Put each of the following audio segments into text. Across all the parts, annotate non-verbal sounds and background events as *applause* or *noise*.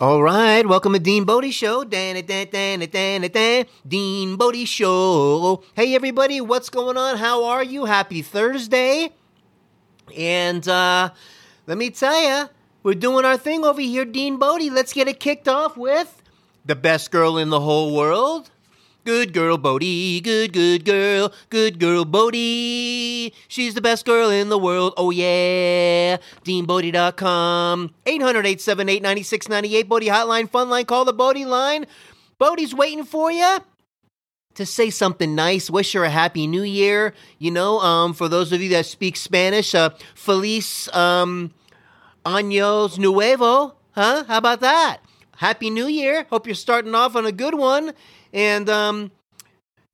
All right, welcome to Dean Bodie Show. Dan, dan, dan, dan, dan, Dean Bodie Show. Hey, everybody, what's going on? How are you? Happy Thursday. And uh, let me tell you, we're doing our thing over here, Dean Bodie. Let's get it kicked off with the best girl in the whole world. Good girl, Bodie. Good, good girl. Good girl, Bodie. She's the best girl in the world. Oh, yeah. DeanBodie.com. 800 878 9698. Bodie Hotline, Fun Line. Call the Bodie line. Bodie's waiting for you to say something nice. Wish her a happy new year. You know, um, for those of you that speak Spanish, uh, Feliz um, Años Nuevo. Huh? How about that? Happy New Year. Hope you're starting off on a good one. And um,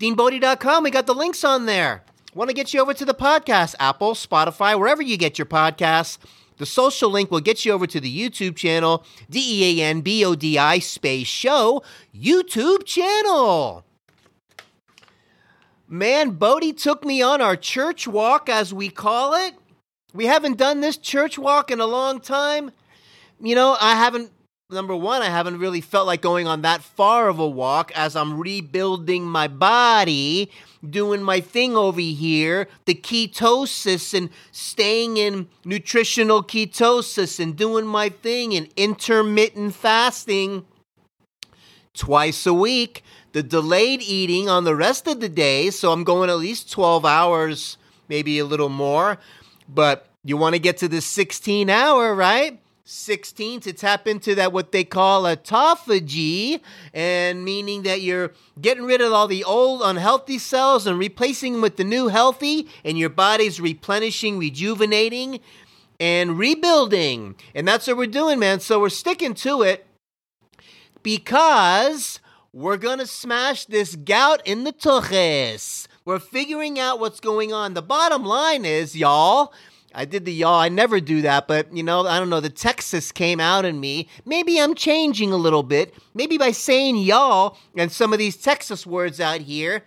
DeanBodie.com, we got the links on there. Want to get you over to the podcast, Apple, Spotify, wherever you get your podcasts. The social link will get you over to the YouTube channel, D E A N B O D I space show, YouTube channel. Man, Bodie took me on our church walk, as we call it. We haven't done this church walk in a long time. You know, I haven't number one, I haven't really felt like going on that far of a walk as I'm rebuilding my body, doing my thing over here, the ketosis and staying in nutritional ketosis and doing my thing and intermittent fasting twice a week, the delayed eating on the rest of the day. So I'm going at least 12 hours, maybe a little more. But you want to get to the 16 hour, right? 16 to tap into that what they call autophagy and meaning that you're getting rid of all the old unhealthy cells and replacing them with the new healthy and your body's replenishing rejuvenating and rebuilding. And that's what we're doing man. So we're sticking to it because we're gonna smash this gout in the tuches. We're figuring out what's going on. The bottom line is y'all I did the y'all. I never do that, but you know, I don't know. The Texas came out in me. Maybe I'm changing a little bit. Maybe by saying y'all and some of these Texas words out here,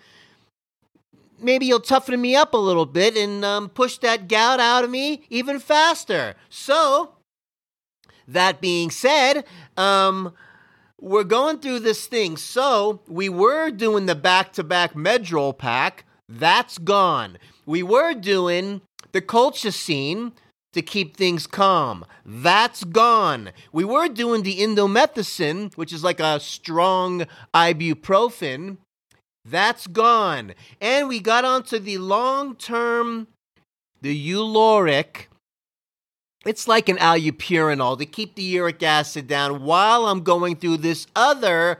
maybe you'll toughen me up a little bit and um, push that gout out of me even faster. So, that being said, um, we're going through this thing. So, we were doing the back to back Medrol pack. That's gone. We were doing the colchicine to keep things calm. That's gone. We were doing the indomethacin, which is like a strong ibuprofen. That's gone. And we got onto the long term, the Uloric. It's like an allopurinol to keep the uric acid down while I'm going through this other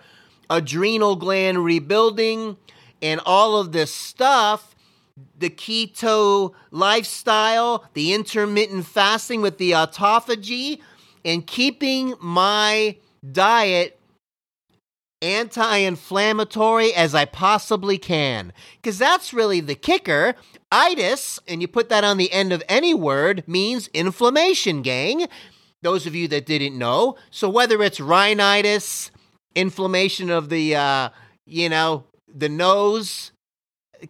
adrenal gland rebuilding and all of this stuff the keto lifestyle, the intermittent fasting with the autophagy, and keeping my diet anti inflammatory as I possibly can. Because that's really the kicker. Itis, and you put that on the end of any word, means inflammation, gang. Those of you that didn't know. So whether it's rhinitis, inflammation of the, uh, you know, the nose,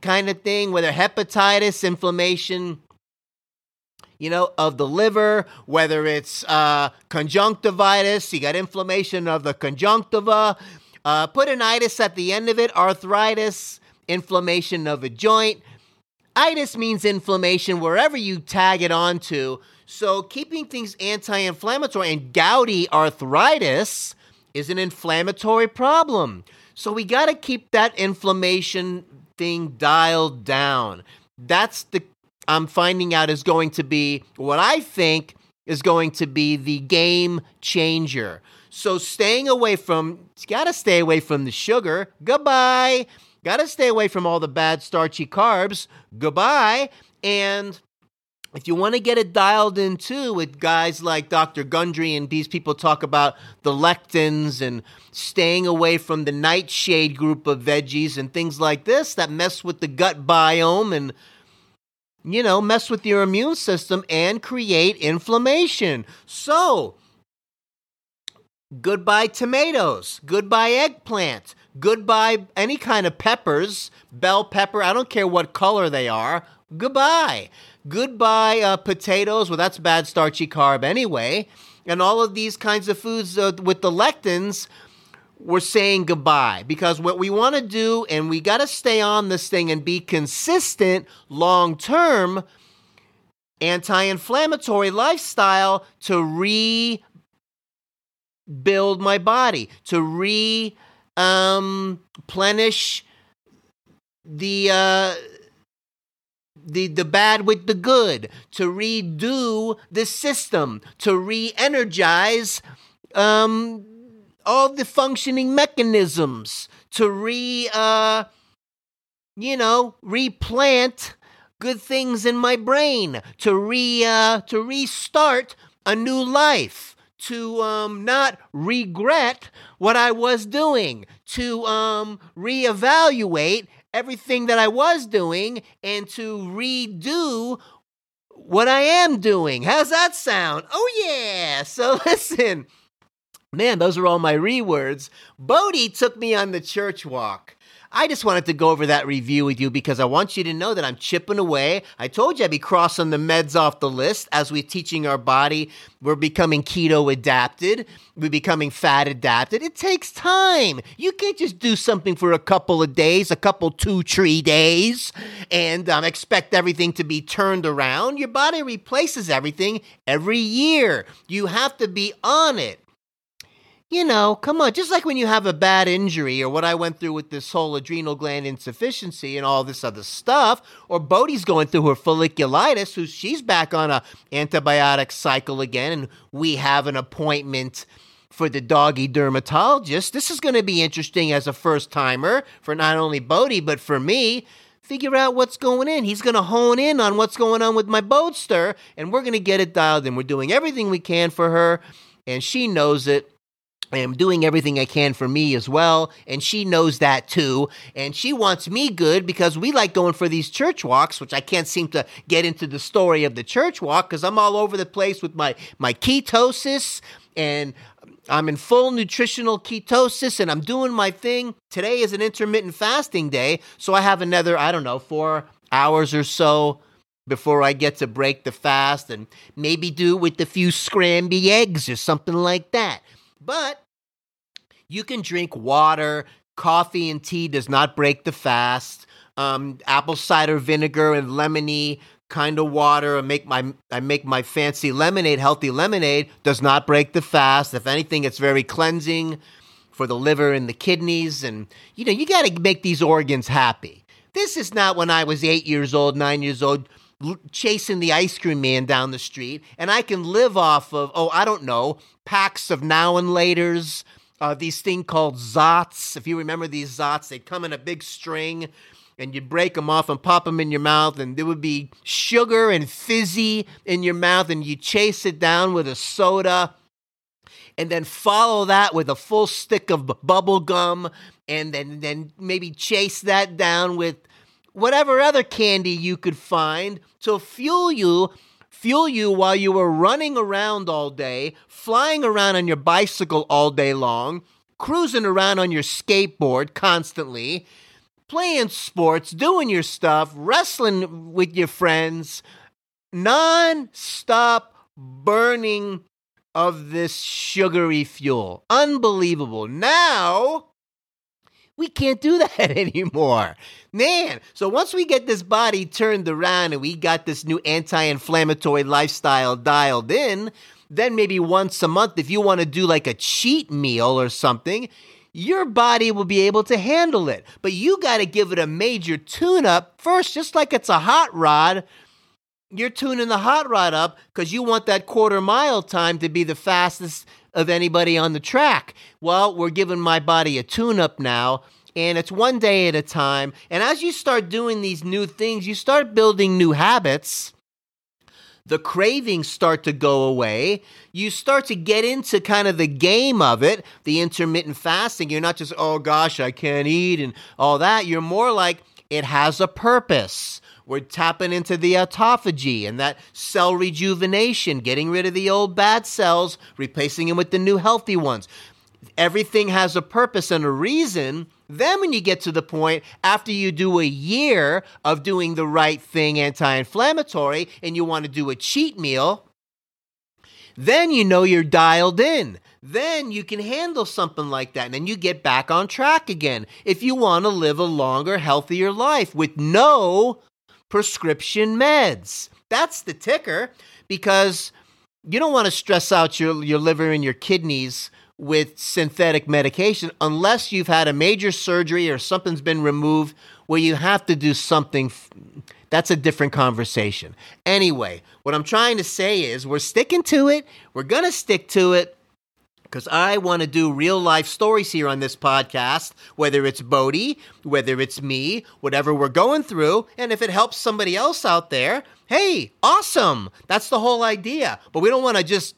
kind of thing, whether hepatitis, inflammation, you know, of the liver, whether it's uh, conjunctivitis, you got inflammation of the conjunctiva, uh, put an itis at the end of it, arthritis, inflammation of a joint. Itis means inflammation wherever you tag it onto. So keeping things anti-inflammatory and gouty arthritis is an inflammatory problem. So we got to keep that inflammation thing dialed down. That's the I'm finding out is going to be what I think is going to be the game changer. So staying away from got to stay away from the sugar. Goodbye. Got to stay away from all the bad starchy carbs. Goodbye. And if you want to get it dialed in too with guys like Dr. Gundry and these people talk about the lectins and staying away from the nightshade group of veggies and things like this that mess with the gut biome and you know, mess with your immune system and create inflammation. So, goodbye tomatoes, goodbye eggplant, goodbye any kind of peppers, bell pepper, I don't care what color they are, goodbye. Goodbye uh, potatoes. Well, that's bad starchy carb anyway. and all of these kinds of foods uh, with the lectins we're saying goodbye because what we want to do and we got to stay on this thing and be consistent long term anti-inflammatory lifestyle to rebuild my body to re um plenish the uh the the bad with the good to redo the system to re-energize um all the functioning mechanisms to re uh you know replant good things in my brain to re uh to restart a new life to um not regret what I was doing to um reevaluate everything that I was doing and to redo what I am doing. How's that sound? Oh yeah. So *laughs* listen, Man, those are all my rewords. Bodie took me on the church walk. I just wanted to go over that review with you because I want you to know that I'm chipping away. I told you I'd be crossing the meds off the list as we're teaching our body. We're becoming keto adapted. We're becoming fat adapted. It takes time. You can't just do something for a couple of days, a couple, two, three days, and um, expect everything to be turned around. Your body replaces everything every year. You have to be on it you know, come on, just like when you have a bad injury or what I went through with this whole adrenal gland insufficiency and all this other stuff, or Bodie's going through her folliculitis, who she's back on a antibiotic cycle again, and we have an appointment for the doggy dermatologist. This is going to be interesting as a first timer for not only Bodie, but for me. Figure out what's going in. He's going to hone in on what's going on with my boatster, and we're going to get it dialed in. We're doing everything we can for her, and she knows it I am doing everything I can for me as well, and she knows that too. And she wants me good because we like going for these church walks, which I can't seem to get into the story of the church walk because I'm all over the place with my my ketosis and I'm in full nutritional ketosis and I'm doing my thing. Today is an intermittent fasting day, so I have another I don't know four hours or so before I get to break the fast and maybe do with a few scramby eggs or something like that. But you can drink water. Coffee and tea does not break the fast. Um, apple cider vinegar and lemony kind of water. I make my I make my fancy lemonade, healthy lemonade, does not break the fast. If anything, it's very cleansing for the liver and the kidneys. And you know, you got to make these organs happy. This is not when I was eight years old, nine years old, chasing the ice cream man down the street, and I can live off of oh I don't know packs of now and later's uh, these thing called Zotz. If you remember these Zotz, they'd come in a big string and you'd break them off and pop them in your mouth, and there would be sugar and fizzy in your mouth, and you chase it down with a soda, and then follow that with a full stick of bubble gum, and then, then maybe chase that down with whatever other candy you could find to fuel you fuel you while you were running around all day, flying around on your bicycle all day long, cruising around on your skateboard constantly, playing sports, doing your stuff, wrestling with your friends, non stop burning of this sugary fuel. Unbelievable. Now, we can't do *laughs* that anymore. Man, so once we get this body turned around and we got this new anti inflammatory lifestyle dialed in, then maybe once a month, if you want to do like a cheat meal or something, your body will be able to handle it. But you got to give it a major tune up first, just like it's a hot rod. You're tuning the hot rod up because you want that quarter mile time to be the fastest of anybody on the track. Well, we're giving my body a tune up now and it's one day at a time. And as you start doing these new things, you start building new habits. The cravings start to go away. You start to get into kind of the game of it, the intermittent fasting. You're not just, oh gosh, I can't eat and all that. You're more like, it has a purpose. We're tapping into the autophagy and that cell rejuvenation, getting rid of the old bad cells, replacing them with the new healthy ones. Everything has a purpose and a reason. Then, when you get to the point after you do a year of doing the right thing anti inflammatory and you want to do a cheat meal, then you know you're dialed in. Then you can handle something like that. And then you get back on track again if you want to live a longer, healthier life with no prescription meds. That's the ticker because you don't want to stress out your, your liver and your kidneys with synthetic medication unless you've had a major surgery or something's been removed where you have to do something. F- that's a different conversation. Anyway, what I'm trying to say is we're sticking to it. We're going to stick to it because I want to do real life stories here on this podcast, whether it's Bodie, whether it's me, whatever we're going through. And if it helps somebody else out there, hey, awesome. That's the whole idea. But we don't want to just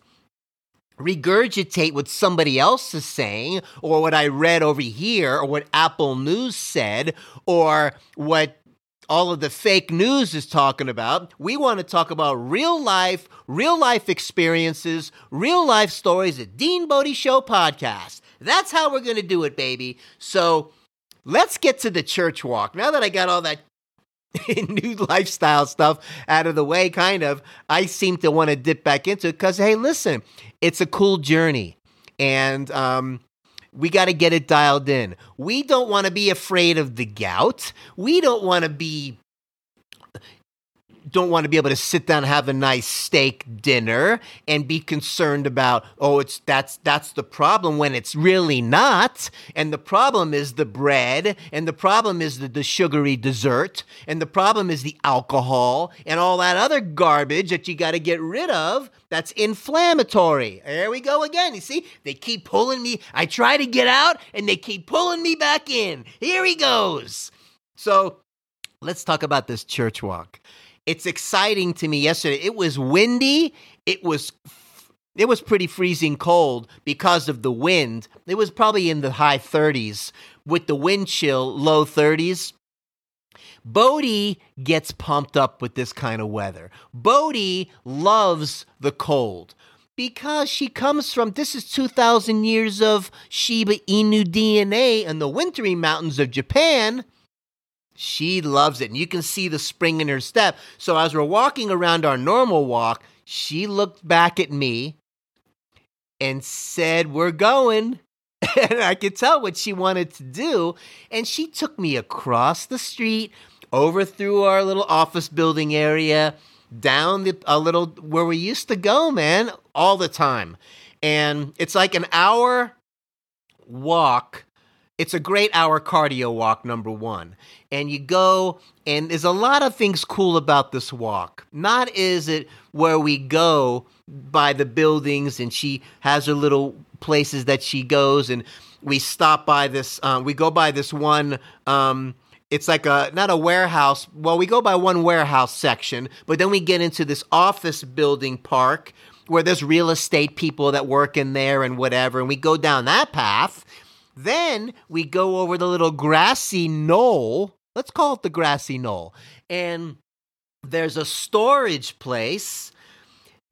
regurgitate what somebody else is saying or what I read over here or what Apple News said or what all of the fake news is talking about. We want to talk about real life, real life experiences, real life stories at Dean Bodie Show podcast. That's how we're going to do it, baby. So let's get to the church walk. Now that I got all that *laughs* new lifestyle stuff out of the way, kind of, I seem to want to dip back into it because, hey, listen, it's a cool journey. And um, we got to get it dialed in. We don't want to be afraid of the gout. We don't want to be don't want to be able to sit down and have a nice steak dinner and be concerned about oh it's that's that's the problem when it's really not. And the problem is the bread and the problem is the, the sugary dessert and the problem is the alcohol and all that other garbage that you got to get rid of that's inflammatory. There we go again you see? They keep pulling me i try to get out and they keep pulling me back in. Here he goes. So let's talk about this church walk it's exciting to me yesterday. It was windy. It was it was pretty freezing cold because of the wind. It was probably in the high 30s with the wind chill, low 30s. Bodie gets pumped up with this kind of weather. Bodie loves the cold because she comes from this is 2000 years of Shiba Inu DNA in the wintry mountains of Japan. She loves it. And you can see the spring in her step. So as we're walking around our normal walk, she looked back at me and said, We're going. *laughs* and I could tell what she wanted to do. And she took me across the street, over through our little office building area, down the, a little where we used to go, man, all the time. And it's like an hour walk it's a great hour cardio walk, number one. And you go, and there's a lot of things cool about this walk. Not is it where we go by the buildings and she has her little places that she goes, and we stop by this, um, we go by this one. Um, it's like a not a warehouse. Well, we go by one warehouse section, but then we get into this office building park where there's real estate people that work in there and whatever, and we go down that path then we go over the little grassy knoll. Let's call it the grassy knoll. And there's a storage place.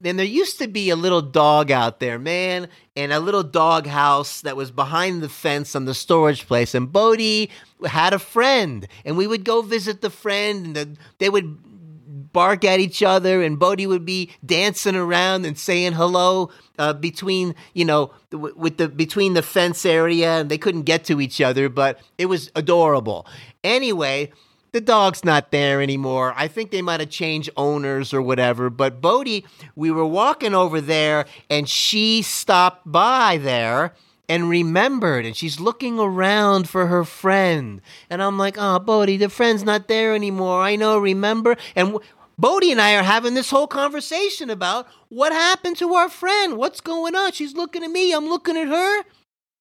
Then there used to be a little dog out there, man, and a little dog house that was behind the fence on the storage place. And Bodie had a friend, and we would go visit the friend, and the, they would bark at each other, and Bodie would be dancing around and saying hello uh, between you know with the between the fence area, and they couldn't get to each other, but it was adorable. Anyway. The dog's not there anymore. I think they might have changed owners or whatever. But Bodie, we were walking over there and she stopped by there and remembered and she's looking around for her friend and i'm like oh bodie the friend's not there anymore i know remember and Bodie and I are having this whole conversation about what happened to our friend. What's going on? She's looking at me. I'm looking at her.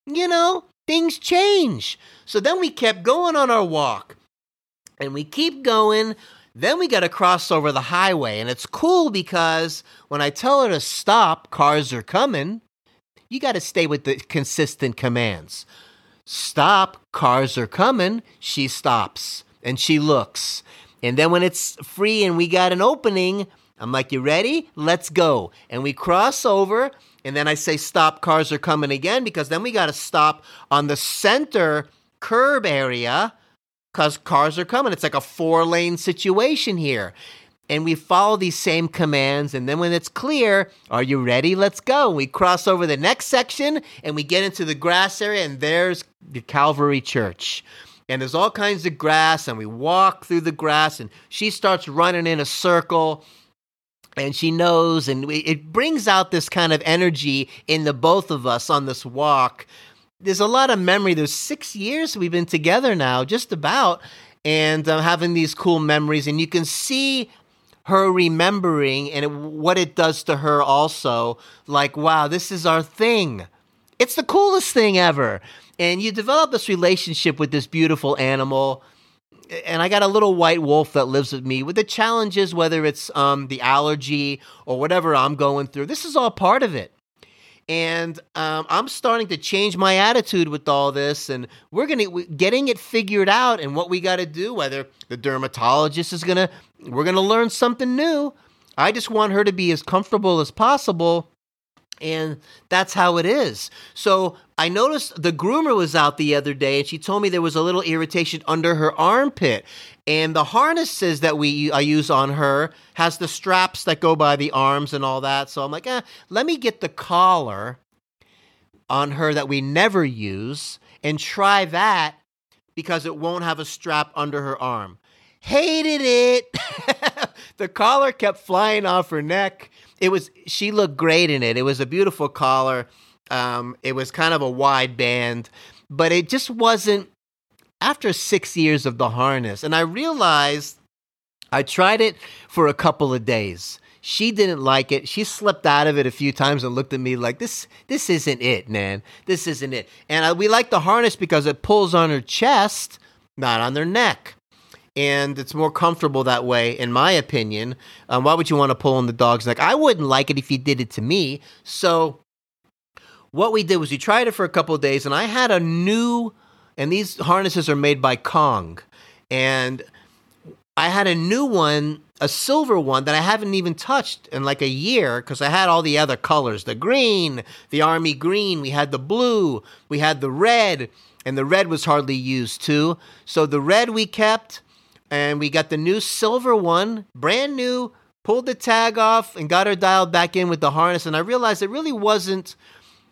You know, things change. So then we kept going on our walk and we keep going. Then we got to cross over the highway. And it's cool because when I tell her to stop, cars are coming. You got to stay with the consistent commands. Stop, cars are coming. She stops and she looks. And then when it's free and we got an opening, I'm like, You ready? Let's go. And we cross over. And then I say, Stop, cars are coming again, because then we got to stop on the center curb area because cars are coming. It's like a four lane situation here. and we follow these same commands. And then when it's clear, are you ready? Let's go. We cross over the next section and we get into the grass area, and there's the Calvary Church. And there's all kinds of grass, and we walk through the grass, and she starts running in a circle. And she knows, and it brings out this kind of energy in the both of us on this walk. There's a lot of memory. There's six years we've been together now, just about, and having these cool memories. And you can see her remembering and it, what it does to her also like wow this is our thing it's the coolest thing ever and you develop this relationship with this beautiful animal and I got a little white wolf that lives with me with the challenges, whether it's um, the allergy or whatever I'm going through. This is all part of it. And um, I'm starting to change my attitude with all this, and we're gonna getting it figured out, and what we got to do. Whether the dermatologist is gonna we're going to learn something new. I just want her to be as comfortable as possible. And that's how it is. So I noticed the groomer was out the other day and she told me there was a little irritation under her armpit. And the harnesses that we I use on her has the straps that go by the arms and all that. So I'm like, eh, let me get the collar on her that we never use and try that because it won't have a strap under her arm hated it. *laughs* the collar kept flying off her neck. It was she looked great in it. It was a beautiful collar. Um, it was kind of a wide band, but it just wasn't after six years of the harness. And I realized I tried it for a couple of days. She didn't like it. She slipped out of it a few times and looked at me like this. This isn't it, man. This isn't it. And I, we like the harness because it pulls on her chest, not on their neck and it's more comfortable that way, in my opinion. Um, why would you want to pull on the dog's neck? I wouldn't like it if you did it to me. So, what we did was we tried it for a couple days, and I had a new, and these harnesses are made by Kong, and I had a new one, a silver one that I haven't even touched in like a year because I had all the other colors the green, the army green, we had the blue, we had the red, and the red was hardly used too. So the red we kept and we got the new silver one, brand new, pulled the tag off and got her dialed back in with the harness. And I realized it really wasn't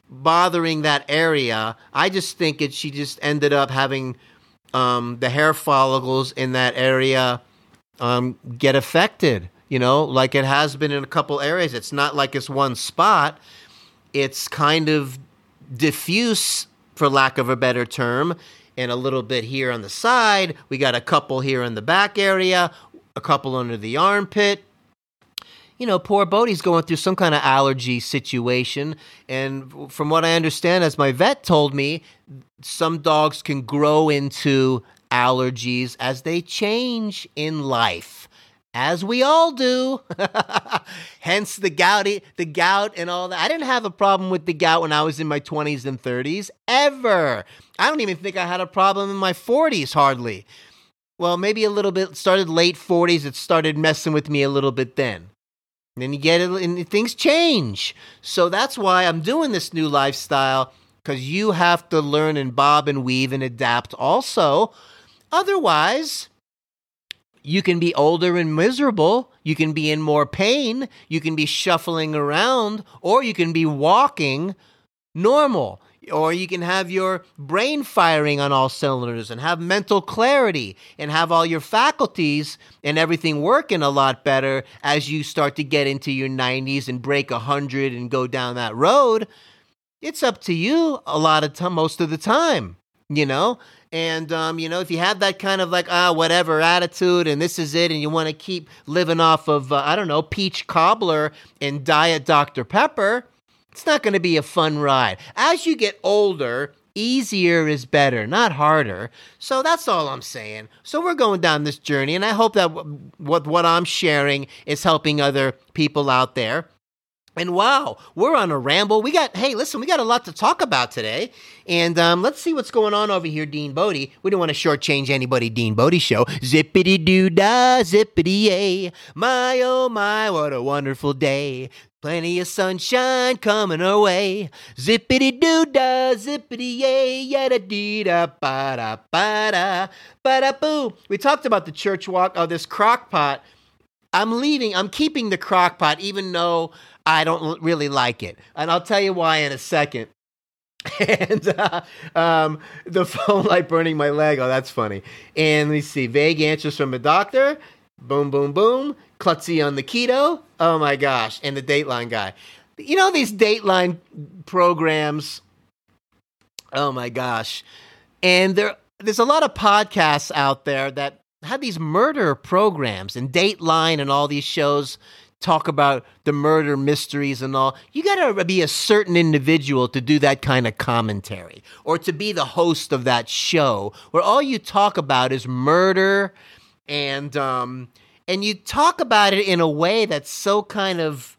bothering that area. I just think it, she just ended up having um, the hair follicles in that area um, get affected, you know, like it has been in a couple areas. It's not like it's one spot, it's kind of diffuse, for lack of a better term and a little bit here on the side. We got a couple here in the back area, a couple under the armpit. You know, poor Bodie's going through some kind of allergy situation. And from what I understand, as my vet told me, some dogs can grow into allergies as they change in life as we all do. *laughs* Hence the gouty, the gout and all that. I didn't have a problem with the gout when I was in my 20s and 30s ever. I don't even think I had a problem in my 40s hardly. Well, maybe a little bit started late 40s, it started messing with me a little bit then. And then you get it and things change. So that's why I'm doing this new lifestyle cuz you have to learn and bob and weave and adapt also. Otherwise, you can be older and miserable. You can be in more pain. You can be shuffling around, or you can be walking normal. Or you can have your brain firing on all cylinders and have mental clarity and have all your faculties and everything working a lot better as you start to get into your 90s and break 100 and go down that road. It's up to you a lot of time, most of the time, you know? And, um, you know, if you have that kind of like, ah, whatever attitude and this is it, and you want to keep living off of, uh, I don't know, peach cobbler and diet Dr. Pepper, it's not going to be a fun ride. As you get older, easier is better, not harder. So that's all I'm saying. So we're going down this journey, and I hope that what, what I'm sharing is helping other people out there. And wow, we're on a ramble. We got, hey, listen, we got a lot to talk about today. And um, let's see what's going on over here, Dean Bodie. We don't want to shortchange anybody, Dean Bodie show. Zippity doo dah, zippity yay. My oh my, what a wonderful day. Plenty of sunshine coming our way. Zippity doo dah, zippity yay, yada dee da ba da ba da ba da boo. We talked about the church walk of this crock pot I'm leaving. I'm keeping the crock pot, even though I don't really like it. And I'll tell you why in a second. *laughs* and uh, um, the *laughs* phone light burning my leg. Oh, that's funny. And let me see. Vague answers from a doctor. Boom, boom, boom. Klutzy on the keto. Oh my gosh. And the Dateline guy. You know these Dateline programs. Oh my gosh. And there, there's a lot of podcasts out there that have these murder programs and Dateline and all these shows talk about the murder mysteries and all. You got to be a certain individual to do that kind of commentary or to be the host of that show where all you talk about is murder and um and you talk about it in a way that's so kind of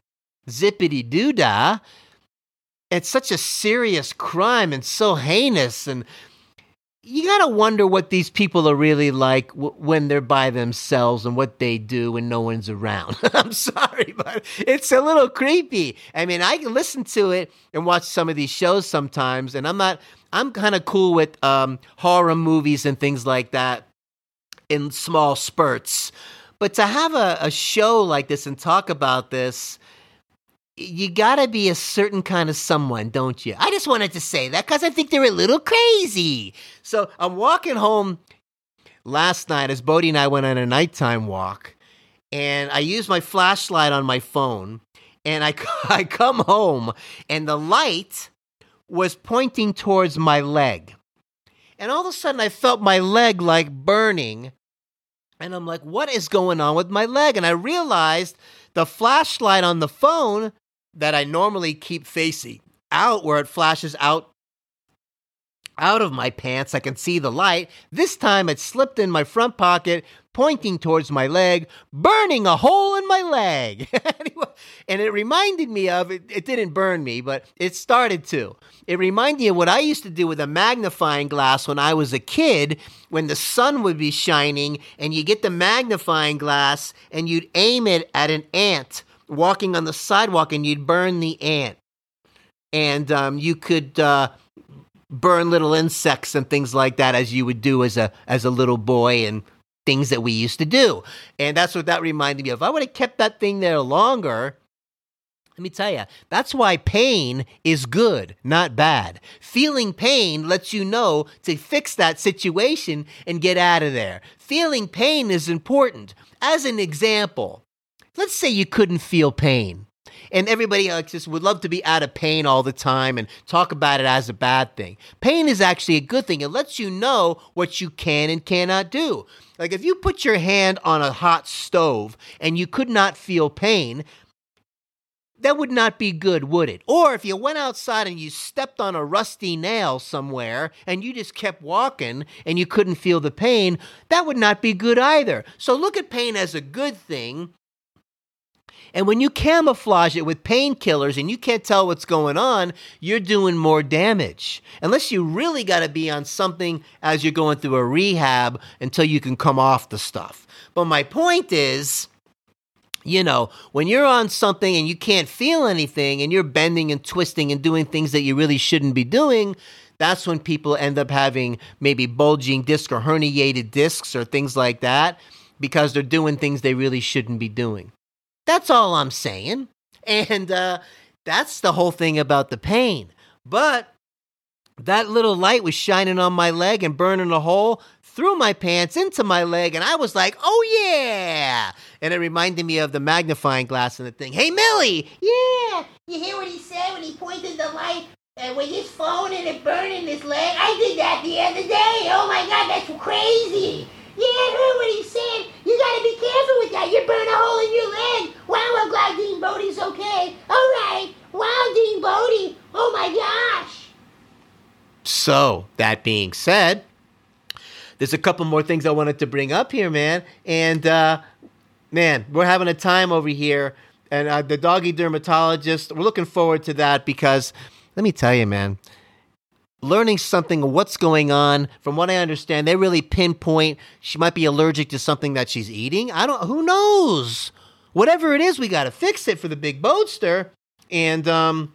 zippity doo dah. It's such a serious crime and so heinous and you got to wonder what these people are really like w- when they're by themselves and what they do when no one's around. *laughs* I'm sorry, but it's a little creepy. I mean, I can listen to it and watch some of these shows sometimes, and I'm not, I'm kind of cool with um, horror movies and things like that in small spurts. But to have a, a show like this and talk about this, you gotta be a certain kind of someone, don't you? I just wanted to say that because I think they're a little crazy. So I'm walking home last night as Bodie and I went on a nighttime walk, and I used my flashlight on my phone, and I, *laughs* I come home, and the light was pointing towards my leg. And all of a sudden, I felt my leg like burning. And I'm like, what is going on with my leg? And I realized the flashlight on the phone that I normally keep facing out where it flashes out out of my pants. I can see the light. This time it slipped in my front pocket, pointing towards my leg, burning a hole in my leg. *laughs* and it reminded me of it, it didn't burn me, but it started to. It reminded me of what I used to do with a magnifying glass when I was a kid, when the sun would be shining, and you get the magnifying glass and you'd aim it at an ant walking on the sidewalk and you'd burn the ant. And um, you could uh, burn little insects and things like that as you would do as a as a little boy and things that we used to do. And that's what that reminded me of. If I would have kept that thing there longer, let me tell you, that's why pain is good, not bad. Feeling pain lets you know to fix that situation and get out of there. Feeling pain is important. As an example, let's say you couldn't feel pain and everybody like just would love to be out of pain all the time and talk about it as a bad thing. Pain is actually a good thing. It lets you know what you can and cannot do. Like if you put your hand on a hot stove and you could not feel pain, that would not be good, would it? Or if you went outside and you stepped on a rusty nail somewhere and you just kept walking and you couldn't feel the pain, that would not be good either. So look at pain as a good thing and when you camouflage it with painkillers and you can't tell what's going on, you're doing more damage. Unless you really got to be on something as you're going through a rehab until you can come off the stuff. But my point is, you know, when you're on something and you can't feel anything and you're bending and twisting and doing things that you really shouldn't be doing, that's when people end up having maybe bulging disc or herniated discs or things like that because they're doing things they really shouldn't be doing. That's all I'm saying. And uh, that's the whole thing about the pain. But that little light was shining on my leg and burning a hole through my pants into my leg, and I was like, oh yeah! And it reminded me of the magnifying glass and the thing. Hey, Millie! Yeah! You hear what he said when he pointed the light uh, with his phone and it burning his leg? I did that the other day! Oh my god, that's crazy! Yeah, I heard what he said. You gotta be careful with that. You burn a hole in your leg. Wow, I'm glad Dean Bodie's okay. All right. Wow, Dean Bodie. Oh my gosh. So, that being said, there's a couple more things I wanted to bring up here, man. And, uh, man, we're having a time over here. And uh, the doggy dermatologist, we're looking forward to that because let me tell you, man, learning something of what's going on. From what I understand, they really pinpoint she might be allergic to something that she's eating. I don't. Who knows? Whatever it is, we got to fix it for the big boatster. And um,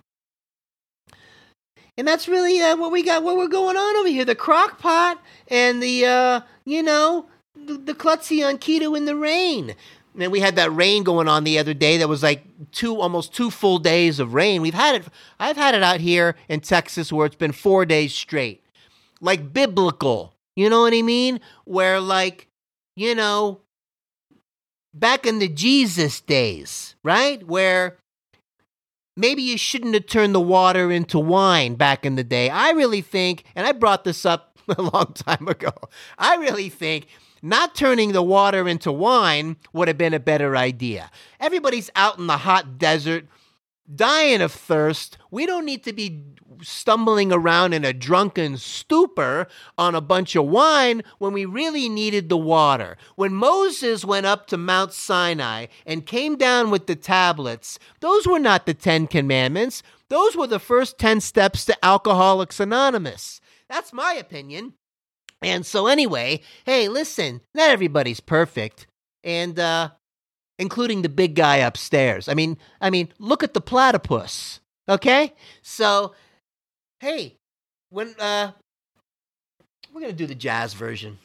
and that's really uh, what we got. What we're going on over here: the crock pot and the uh, you know, the, the klutzy on keto in the rain. And then we had that rain going on the other day that was like two almost two full days of rain. We've had it I've had it out here in Texas where it's been 4 days straight. Like biblical. You know what I mean? Where like, you know, back in the Jesus days, right? Where maybe you shouldn't have turned the water into wine back in the day. I really think, and I brought this up *laughs* a long time ago, I really think not turning the water into wine would have been a better idea. Everybody's out in the hot desert dying of thirst. We don't need to be stumbling around in a drunken stupor on a bunch of wine when we really needed the water. When Moses went up to Mount Sinai and came down with the tablets, those were not the Ten Commandments. Those were the first 10 steps to Alcoholics Anonymous. That's my opinion. And so, anyway, hey, listen, not everybody's perfect. And, uh, including the big guy upstairs. I mean, I mean, look at the platypus. Okay? So, hey, when uh we're to do the jazz version.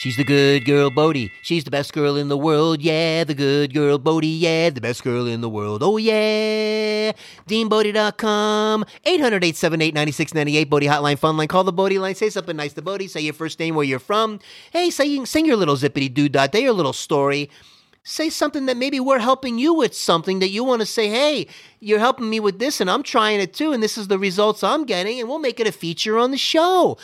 She's the good girl, Bodie. She's the best girl in the world. Yeah, the good girl, Bodie. Yeah, the best girl in the world. Oh, yeah. DeanBodie.com. 800 878 9698. Bodie Hotline, Fun Line. Call the Bodie line. Say something nice to Bodie. Say your first name, where you're from. Hey, say, you can sing your little zippity doo dah. Day your little story. Say something that maybe we're helping you with something that you want to say, hey, you're helping me with this and I'm trying it too, and this is the results I'm getting, and we'll make it a feature on the show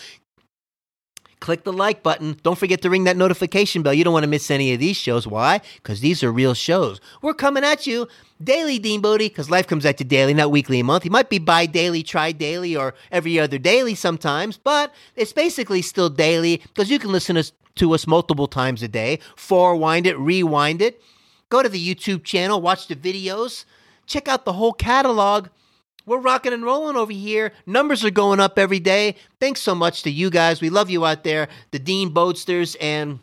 click the like button. Don't forget to ring that notification bell. You don't want to miss any of these shows. Why? Because these are real shows. We're coming at you daily, Dean Bodie, because life comes at you daily, not weekly a month. You might be bi daily, tri daily, or every other daily sometimes, but it's basically still daily because you can listen to us multiple times a day, forwind it, rewind it. Go to the YouTube channel, watch the videos, check out the whole catalog we're rocking and rolling over here. Numbers are going up every day. Thanks so much to you guys. We love you out there, the Dean Boatsters, and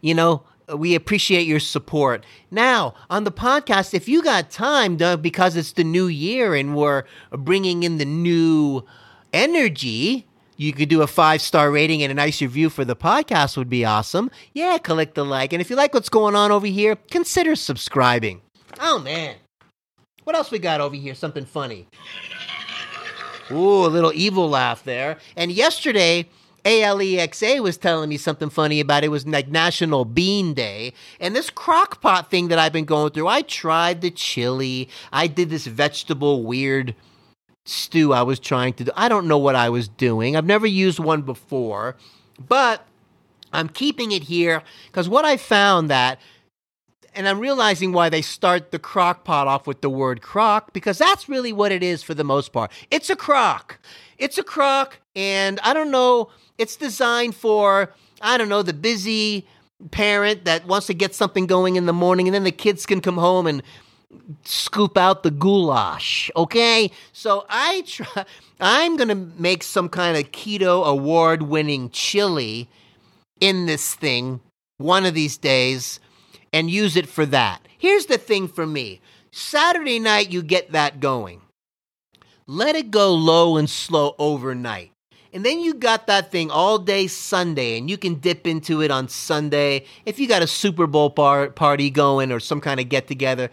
you know, we appreciate your support. Now, on the podcast, if you got time, because it's the new year and we're bringing in the new energy, you could do a five star rating and a nice review for the podcast would be awesome. Yeah, collect the like. And if you like what's going on over here, consider subscribing. Oh man. What else we got over here? Something funny. Ooh, a little evil laugh there. And yesterday, ALEXA was telling me something funny about it. it was like National Bean Day. And this crock pot thing that I've been going through, I tried the chili. I did this vegetable weird stew I was trying to do. I don't know what I was doing. I've never used one before, but I'm keeping it here because what I found that and I'm realizing why they start the crock pot off with the word crock because that's really what it is for the most part. It's a crock. It's a crock, and I don't know, it's designed for, I don't know, the busy parent that wants to get something going in the morning, and then the kids can come home and scoop out the goulash. Okay, so I try. I'm gonna make some kind of keto award-winning chili in this thing one of these days and use it for that. Here's the thing for me Saturday night, you get that going. Let it go low and slow overnight. And then you got that thing all day Sunday, and you can dip into it on Sunday. If you got a Super Bowl par- party going or some kind of get together,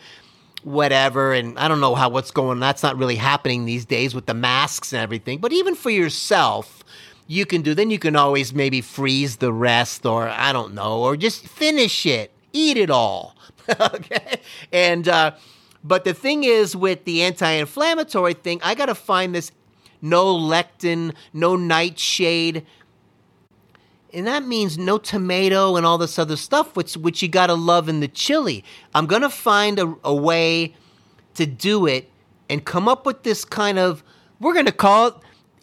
whatever. And I don't know how what's going. That's not really happening these days with the masks and everything. But even for yourself, you can do, then you can always maybe freeze the rest or I don't know, or just finish it eat it all. *laughs* okay? And, uh, but the thing is with the anti inflammatory thing, I got to find this no lectin, no nightshade. And that means no tomato and all this other stuff, which, which you got to love in the chili. I'm going to find a, a way to do it and come up with this kind of, we're going to call it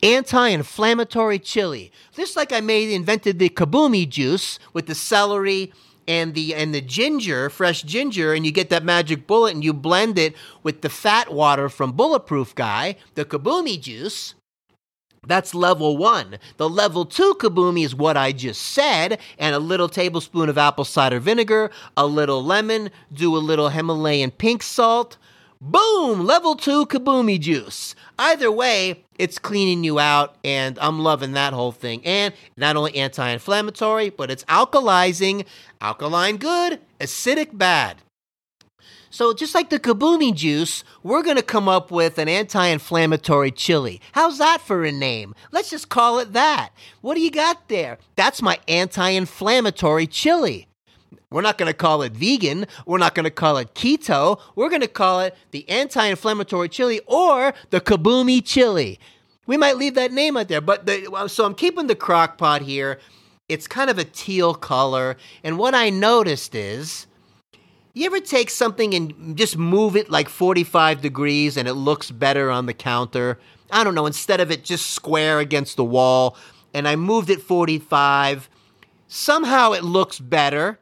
anti-inflammatory chili. Just like I made invented the kabumi juice with the celery and the and the ginger, fresh ginger, and you get that magic bullet and you blend it with the fat water from Bulletproof Guy, the kabumi juice. That's level one. The level two kabumi is what I just said, and a little tablespoon of apple cider vinegar, a little lemon, do a little Himalayan pink salt, Boom! Level 2 Kaboomy Juice. Either way, it's cleaning you out, and I'm loving that whole thing. And not only anti inflammatory, but it's alkalizing, alkaline good, acidic bad. So, just like the kaboomy juice, we're going to come up with an anti inflammatory chili. How's that for a name? Let's just call it that. What do you got there? That's my anti inflammatory chili. We're not going to call it vegan. We're not going to call it keto. We're going to call it the anti inflammatory chili or the kaboomy chili. We might leave that name out there, but the, so I'm keeping the crock pot here. It's kind of a teal color. And what I noticed is you ever take something and just move it like 45 degrees and it looks better on the counter? I don't know, instead of it just square against the wall, and I moved it 45. Somehow it looks better.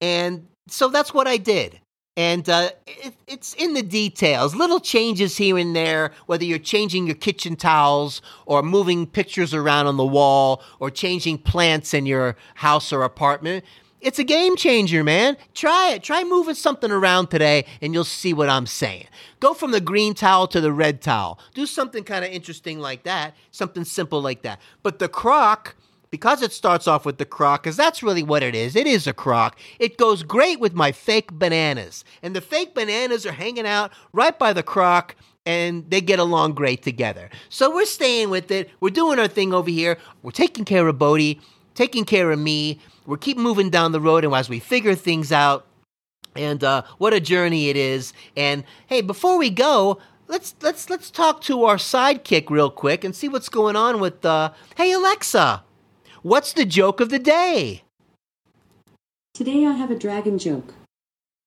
And so that's what I did. And uh, it, it's in the details, little changes here and there, whether you're changing your kitchen towels or moving pictures around on the wall or changing plants in your house or apartment. It's a game changer, man. Try it. Try moving something around today and you'll see what I'm saying. Go from the green towel to the red towel. Do something kind of interesting like that, something simple like that. But the crock, because it starts off with the crock, because that's really what it is. It is a crock. It goes great with my fake bananas. And the fake bananas are hanging out right by the crock and they get along great together. So we're staying with it. We're doing our thing over here. We're taking care of Bodie, taking care of me. We're keep moving down the road, and as we figure things out, and uh, what a journey it is. And hey, before we go, let's let's let's talk to our sidekick real quick and see what's going on with. Uh, hey Alexa, What's the joke of the day? Today I have a dragon joke.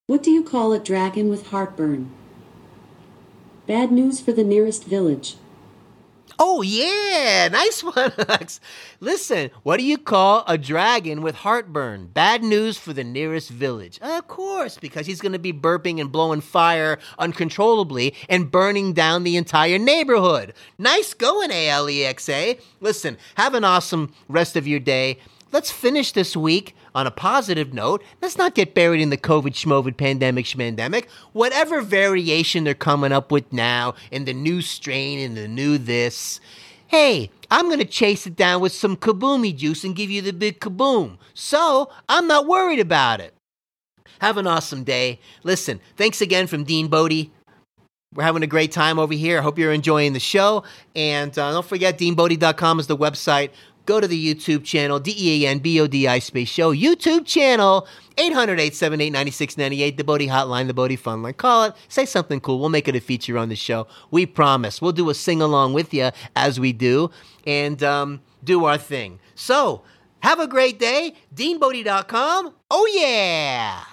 What do you call a dragon with heartburn? Bad news for the nearest village. Oh, yeah, nice *laughs* one, Alex. Listen, what do you call a dragon with heartburn? Bad news for the nearest village. Of course, because he's going to be burping and blowing fire uncontrollably and burning down the entire neighborhood. Nice going, ALEXA. Listen, have an awesome rest of your day. Let's finish this week on a positive note. Let's not get buried in the COVID schmovid pandemic schmandemic. Whatever variation they're coming up with now, and the new strain and the new this. Hey, I'm going to chase it down with some kaboomy juice and give you the big kaboom. So I'm not worried about it. Have an awesome day. Listen, thanks again from Dean Bodie. We're having a great time over here. I hope you're enjoying the show. And uh, don't forget, deanbodie.com is the website go to the YouTube channel, D E A N B O D I Space Show, YouTube channel, 800 878 9698, the Bodie Hotline, the Bodie Fun Line. Call it, say something cool. We'll make it a feature on the show. We promise. We'll do a sing along with you as we do and um, do our thing. So, have a great day. DeanBodie.com. Oh, yeah.